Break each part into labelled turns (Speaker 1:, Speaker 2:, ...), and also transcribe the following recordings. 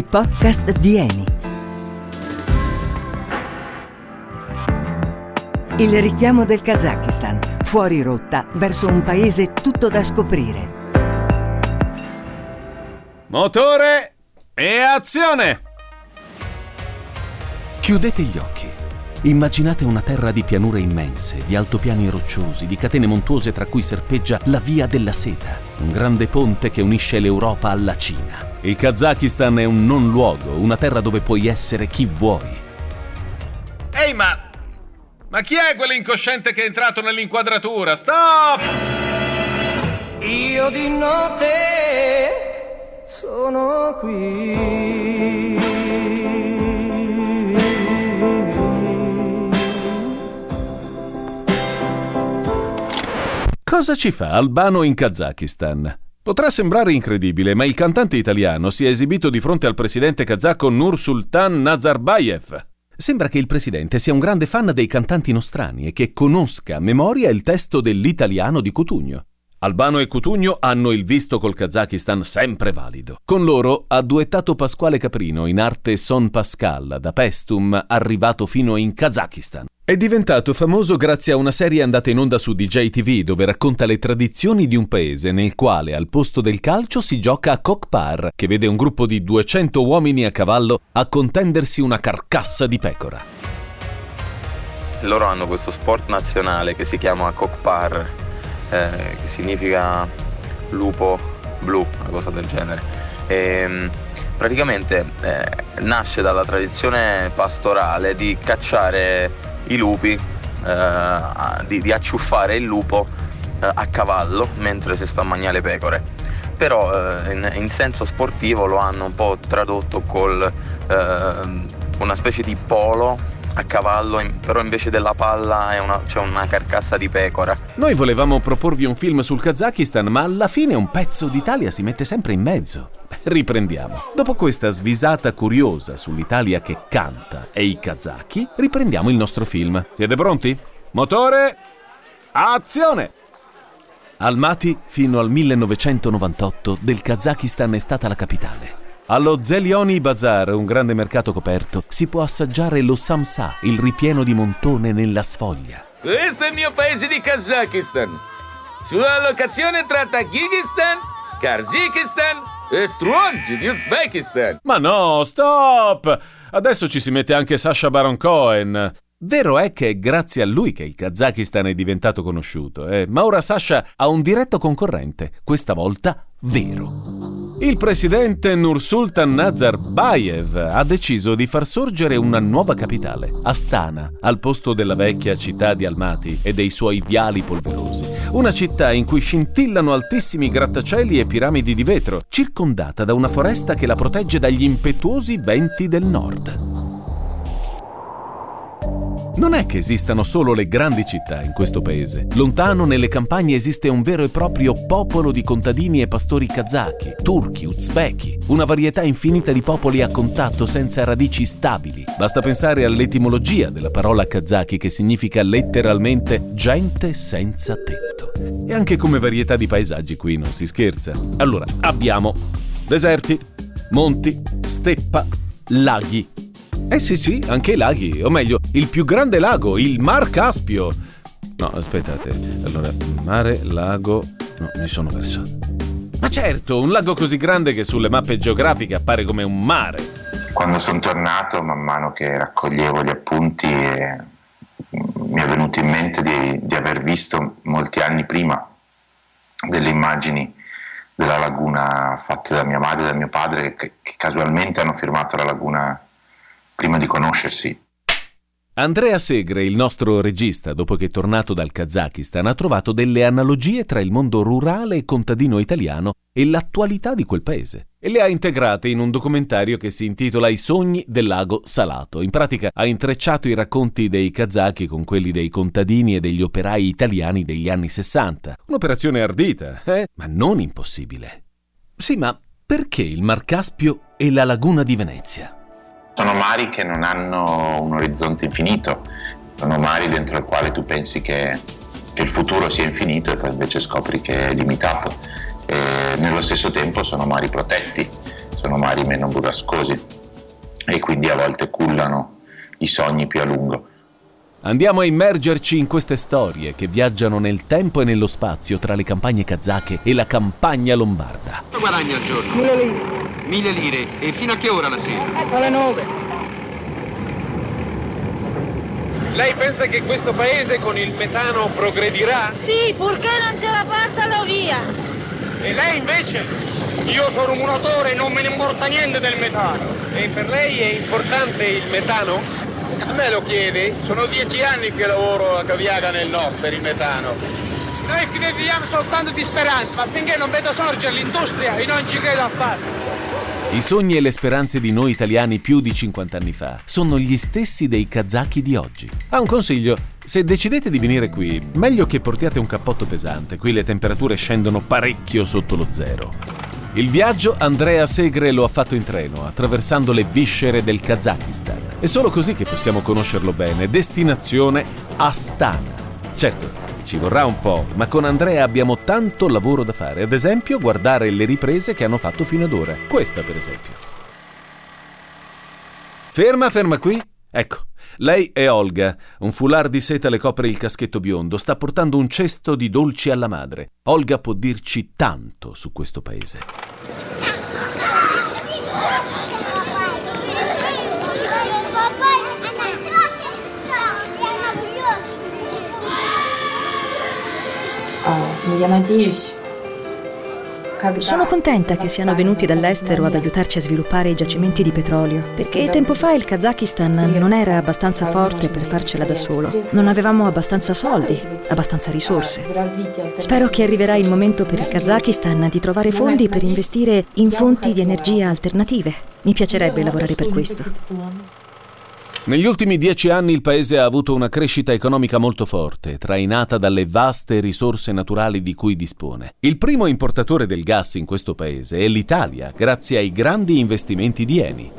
Speaker 1: i podcast di Eni. Il richiamo del Kazakistan, fuori rotta verso un paese tutto da scoprire.
Speaker 2: Motore e azione!
Speaker 3: Chiudete gli occhi. Immaginate una terra di pianure immense, di altopiani rocciosi, di catene montuose tra cui serpeggia la Via della Seta, un grande ponte che unisce l'Europa alla Cina. Il Kazakistan è un non luogo, una terra dove puoi essere chi vuoi.
Speaker 2: Ehi, ma. Ma chi è quell'incosciente che è entrato nell'inquadratura? Stop!
Speaker 4: Io di notte sono qui.
Speaker 3: Cosa ci fa Albano in Kazakistan? Potrà sembrare incredibile, ma il cantante italiano si è esibito di fronte al presidente kazako Nursultan Nazarbayev. Sembra che il presidente sia un grande fan dei cantanti nostrani e che conosca a memoria il testo dell'italiano di Cutugno. Albano e Cutugno hanno il visto col Kazakistan sempre valido. Con loro ha duettato Pasquale Caprino in arte Son Pascal da Pestum, arrivato fino in Kazakistan. È diventato famoso grazie a una serie andata in onda su DJ TV dove racconta le tradizioni di un paese nel quale al posto del calcio si gioca a cockpar, che vede un gruppo di 200 uomini a cavallo a contendersi una carcassa di pecora.
Speaker 5: Loro hanno questo sport nazionale che si chiama cockpar, eh, che significa lupo blu, una cosa del genere. E, praticamente eh, nasce dalla tradizione pastorale di cacciare i lupi, eh, di, di, acciuffare il lupo eh, a cavallo mentre si sta a mangiare le pecore. Però eh, in, in, senso sportivo lo hanno un po' tradotto con eh, una specie di polo a cavallo, però invece della palla una, c'è una carcassa di pecora.
Speaker 3: Noi volevamo proporvi un film sul Kazakistan, ma alla fine un pezzo d'Italia si mette sempre in mezzo. Riprendiamo. Dopo questa svisata curiosa sull'Italia che canta e i kazaki, riprendiamo il nostro film. Siete pronti? Motore! Azione! Almaty, fino al 1998, del Kazakistan è stata la capitale. Allo Zelioni Bazar, un grande mercato coperto, si può assaggiare lo samsa, il ripieno di montone nella sfoglia.
Speaker 6: Questo è il mio paese di Kazakistan. Sua locazione tra Tagikistan, Karzakistan e Stronzi di Uzbekistan.
Speaker 3: Ma no, stop! Adesso ci si mette anche Sasha Baron Cohen. Vero è che è grazie a lui che il Kazakistan è diventato conosciuto, eh? ma ora Sasha ha un diretto concorrente, questa volta vero. Il presidente Nursultan Nazarbayev ha deciso di far sorgere una nuova capitale, Astana, al posto della vecchia città di Almaty e dei suoi viali polverosi. Una città in cui scintillano altissimi grattacieli e piramidi di vetro, circondata da una foresta che la protegge dagli impetuosi venti del nord. Non è che esistano solo le grandi città in questo paese. Lontano nelle campagne esiste un vero e proprio popolo di contadini e pastori kazaki, turchi, uzbeki, una varietà infinita di popoli a contatto senza radici stabili. Basta pensare all'etimologia della parola kazaki che significa letteralmente gente senza tetto. E anche come varietà di paesaggi qui non si scherza. Allora, abbiamo deserti, monti, steppa, laghi, eh sì sì, anche i laghi, o meglio, il più grande lago, il Mar Caspio. No, aspettate, allora, mare, lago... No, mi sono perso. Ma certo, un lago così grande che sulle mappe geografiche appare come un mare.
Speaker 7: Quando sono tornato, man mano che raccoglievo gli appunti, eh, mi è venuto in mente di, di aver visto molti anni prima delle immagini della laguna fatte da mia madre e da mio padre che, che casualmente hanno firmato la laguna prima di conoscersi.
Speaker 3: Andrea Segre, il nostro regista, dopo che è tornato dal Kazakistan, ha trovato delle analogie tra il mondo rurale e contadino italiano e l'attualità di quel paese e le ha integrate in un documentario che si intitola I sogni del lago salato. In pratica ha intrecciato i racconti dei kazaki con quelli dei contadini e degli operai italiani degli anni 60. Un'operazione ardita, eh? ma non impossibile. Sì, ma perché il Mar Caspio e la laguna di Venezia?
Speaker 7: Sono mari che non hanno un orizzonte infinito, sono mari dentro il quale tu pensi che, che il futuro sia infinito e poi invece scopri che è limitato. E nello stesso tempo sono mari protetti, sono mari meno burrascosi e quindi a volte cullano i sogni più a lungo.
Speaker 3: Andiamo a immergerci in queste storie che viaggiano nel tempo e nello spazio tra le campagne kazake e la campagna lombarda.
Speaker 8: Quanto guadagni al giorno?
Speaker 4: Mille lire,
Speaker 8: Mille lire. E fino a che ora la sera?
Speaker 4: alle nove.
Speaker 2: Lei pensa che questo paese con il metano progredirà?
Speaker 9: Sì, purché non ce la passano via.
Speaker 2: E lei invece?
Speaker 4: Io sono un muratore e non me ne importa niente del metano.
Speaker 2: E per lei è importante il metano? A me lo chiede? Sono dieci anni che lavoro a Caviaga nel nord per il metano.
Speaker 4: Noi ne viviamo soltanto di speranza, ma finché non vedo sorgere l'industria io non ci credo affatto.
Speaker 3: I sogni e le speranze di noi italiani più di 50 anni fa sono gli stessi dei kazaki di oggi. Ah, un consiglio. Se decidete di venire qui, meglio che portiate un cappotto pesante. Qui le temperature scendono parecchio sotto lo zero. Il viaggio Andrea Segre lo ha fatto in treno, attraversando le viscere del Kazakistan. È solo così che possiamo conoscerlo bene. Destinazione Astana. Certo, ci vorrà un po', ma con Andrea abbiamo tanto lavoro da fare. Ad esempio, guardare le riprese che hanno fatto fino ad ora. Questa, per esempio. Ferma, ferma qui. Ecco, lei è Olga. Un foulard di seta le copre il caschetto biondo. Sta portando un cesto di dolci alla madre. Olga può dirci tanto su questo paese.
Speaker 10: Sono contenta che siano venuti dall'estero ad aiutarci a sviluppare i giacimenti di petrolio, perché tempo fa il Kazakistan non era abbastanza forte per farcela da solo. Non avevamo abbastanza soldi, abbastanza risorse. Spero che arriverà il momento per il Kazakistan di trovare fondi per investire in fonti di energia alternative. Mi piacerebbe lavorare per questo.
Speaker 3: Negli ultimi dieci anni il paese ha avuto una crescita economica molto forte, trainata dalle vaste risorse naturali di cui dispone. Il primo importatore del gas in questo paese è l'Italia, grazie ai grandi investimenti di Eni.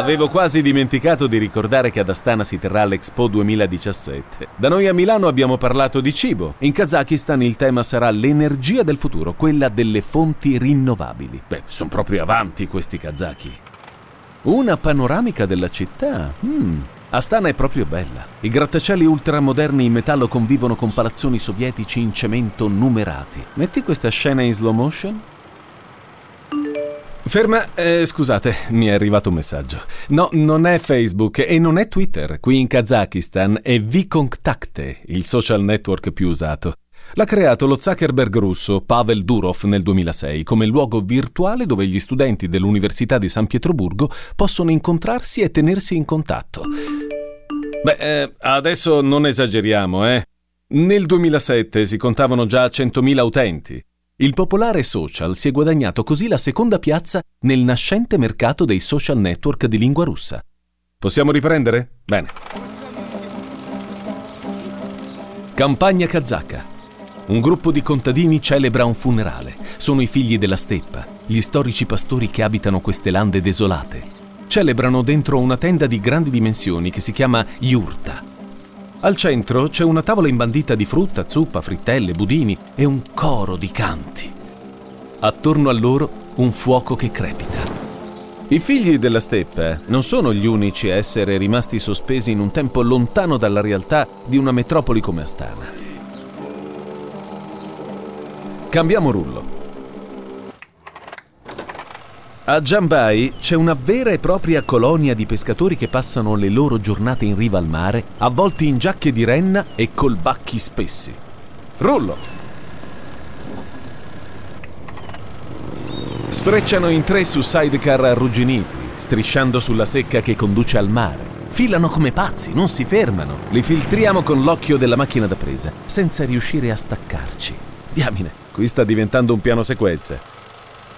Speaker 3: Avevo quasi dimenticato di ricordare che ad Astana si terrà l'Expo 2017. Da noi a Milano abbiamo parlato di cibo. In Kazakistan il tema sarà l'energia del futuro, quella delle fonti rinnovabili. Beh, sono proprio avanti questi kazaki. Una panoramica della città. Mm. Astana è proprio bella. I grattacieli ultramoderni in metallo convivono con palazzoni sovietici in cemento numerati. Metti questa scena in slow motion? Ferma, eh, scusate, mi è arrivato un messaggio. No, non è Facebook e non è Twitter. Qui in Kazakistan è Vkontakte, il social network più usato. L'ha creato lo Zuckerberg russo Pavel Durov nel 2006 come luogo virtuale dove gli studenti dell'Università di San Pietroburgo possono incontrarsi e tenersi in contatto. Beh, eh, adesso non esageriamo, eh. Nel 2007 si contavano già 100.000 utenti. Il popolare social si è guadagnato così la seconda piazza nel nascente mercato dei social network di lingua russa. Possiamo riprendere? Bene. Campagna kazaka. Un gruppo di contadini celebra un funerale. Sono i figli della steppa, gli storici pastori che abitano queste lande desolate. Celebrano dentro una tenda di grandi dimensioni che si chiama yurta. Al centro c'è una tavola imbandita di frutta, zuppa, frittelle, budini e un coro di canti. Attorno a loro un fuoco che crepita. I figli della steppa non sono gli unici a essere rimasti sospesi in un tempo lontano dalla realtà di una metropoli come Astana. Cambiamo rullo. A Jambai c'è una vera e propria colonia di pescatori che passano le loro giornate in riva al mare, avvolti in giacche di renna e colbacchi spessi. Rullo! Sfrecciano in tre su sidecar arrugginiti, strisciando sulla secca che conduce al mare. Filano come pazzi, non si fermano. Li filtriamo con l'occhio della macchina da presa, senza riuscire a staccarci. Diamine, qui sta diventando un piano sequenza.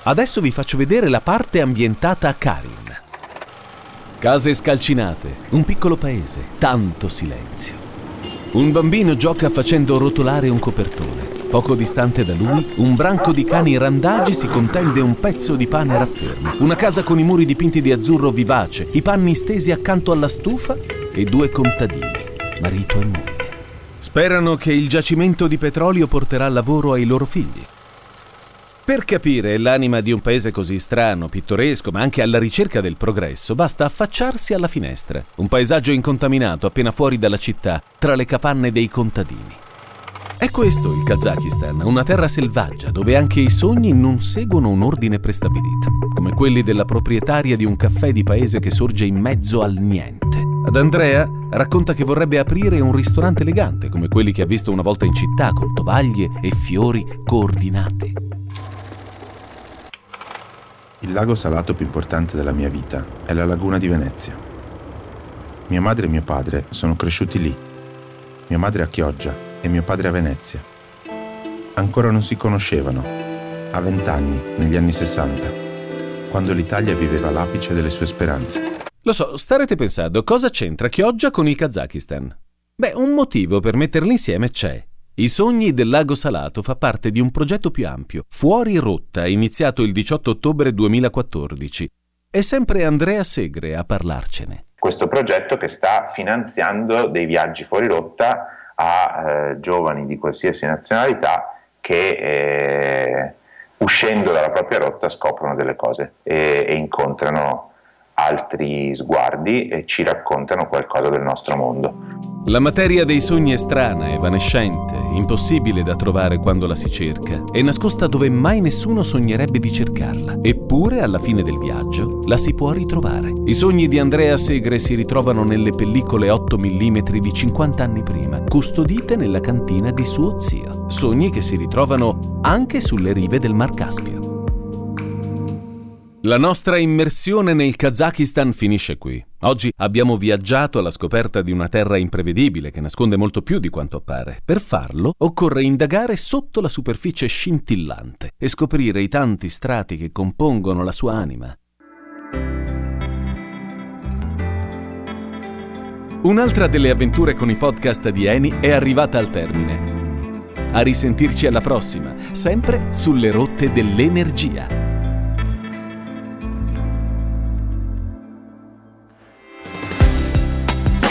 Speaker 3: Adesso vi faccio vedere la parte ambientata a Karin. Case scalcinate, un piccolo paese, tanto silenzio. Un bambino gioca facendo rotolare un copertone. Poco distante da lui, un branco di cani randagi si contende un pezzo di pane raffermo. Una casa con i muri dipinti di azzurro vivace, i panni stesi accanto alla stufa e due contadini, marito e moglie. Sperano che il giacimento di petrolio porterà lavoro ai loro figli. Per capire l'anima di un paese così strano, pittoresco, ma anche alla ricerca del progresso, basta affacciarsi alla finestra, un paesaggio incontaminato appena fuori dalla città, tra le capanne dei contadini. È questo il Kazakistan, una terra selvaggia dove anche i sogni non seguono un ordine prestabilito, come quelli della proprietaria di un caffè di paese che sorge in mezzo al niente. Ad Andrea racconta che vorrebbe aprire un ristorante elegante come quelli che ha visto una volta in città con tovaglie e fiori coordinati.
Speaker 11: Il lago salato più importante della mia vita è la laguna di Venezia. Mia madre e mio padre sono cresciuti lì. Mia madre a Chioggia e mio padre a Venezia. Ancora non si conoscevano, a vent'anni, negli anni sessanta, quando l'Italia viveva l'apice delle sue speranze.
Speaker 3: Lo so, starete pensando, cosa c'entra Chioggia con il Kazakistan? Beh, un motivo per metterli insieme c'è. I sogni del lago salato fa parte di un progetto più ampio, Fuori rotta, iniziato il 18 ottobre 2014. È sempre Andrea Segre a parlarcene.
Speaker 7: Questo progetto che sta finanziando dei viaggi fuori rotta a eh, giovani di qualsiasi nazionalità che eh, uscendo dalla propria rotta scoprono delle cose e, e incontrano altri sguardi e ci raccontano qualcosa del nostro mondo.
Speaker 3: La materia dei sogni è strana, evanescente, impossibile da trovare quando la si cerca, è nascosta dove mai nessuno sognerebbe di cercarla. Eppure, alla fine del viaggio, la si può ritrovare. I sogni di Andrea Segre si ritrovano nelle pellicole 8 mm di 50 anni prima, custodite nella cantina di suo zio. Sogni che si ritrovano anche sulle rive del Mar Caspio. La nostra immersione nel Kazakistan finisce qui. Oggi abbiamo viaggiato alla scoperta di una terra imprevedibile che nasconde molto più di quanto appare. Per farlo occorre indagare sotto la superficie scintillante e scoprire i tanti strati che compongono la sua anima. Un'altra delle avventure con i podcast di Eni è arrivata al termine. A risentirci alla prossima, sempre sulle rotte dell'energia.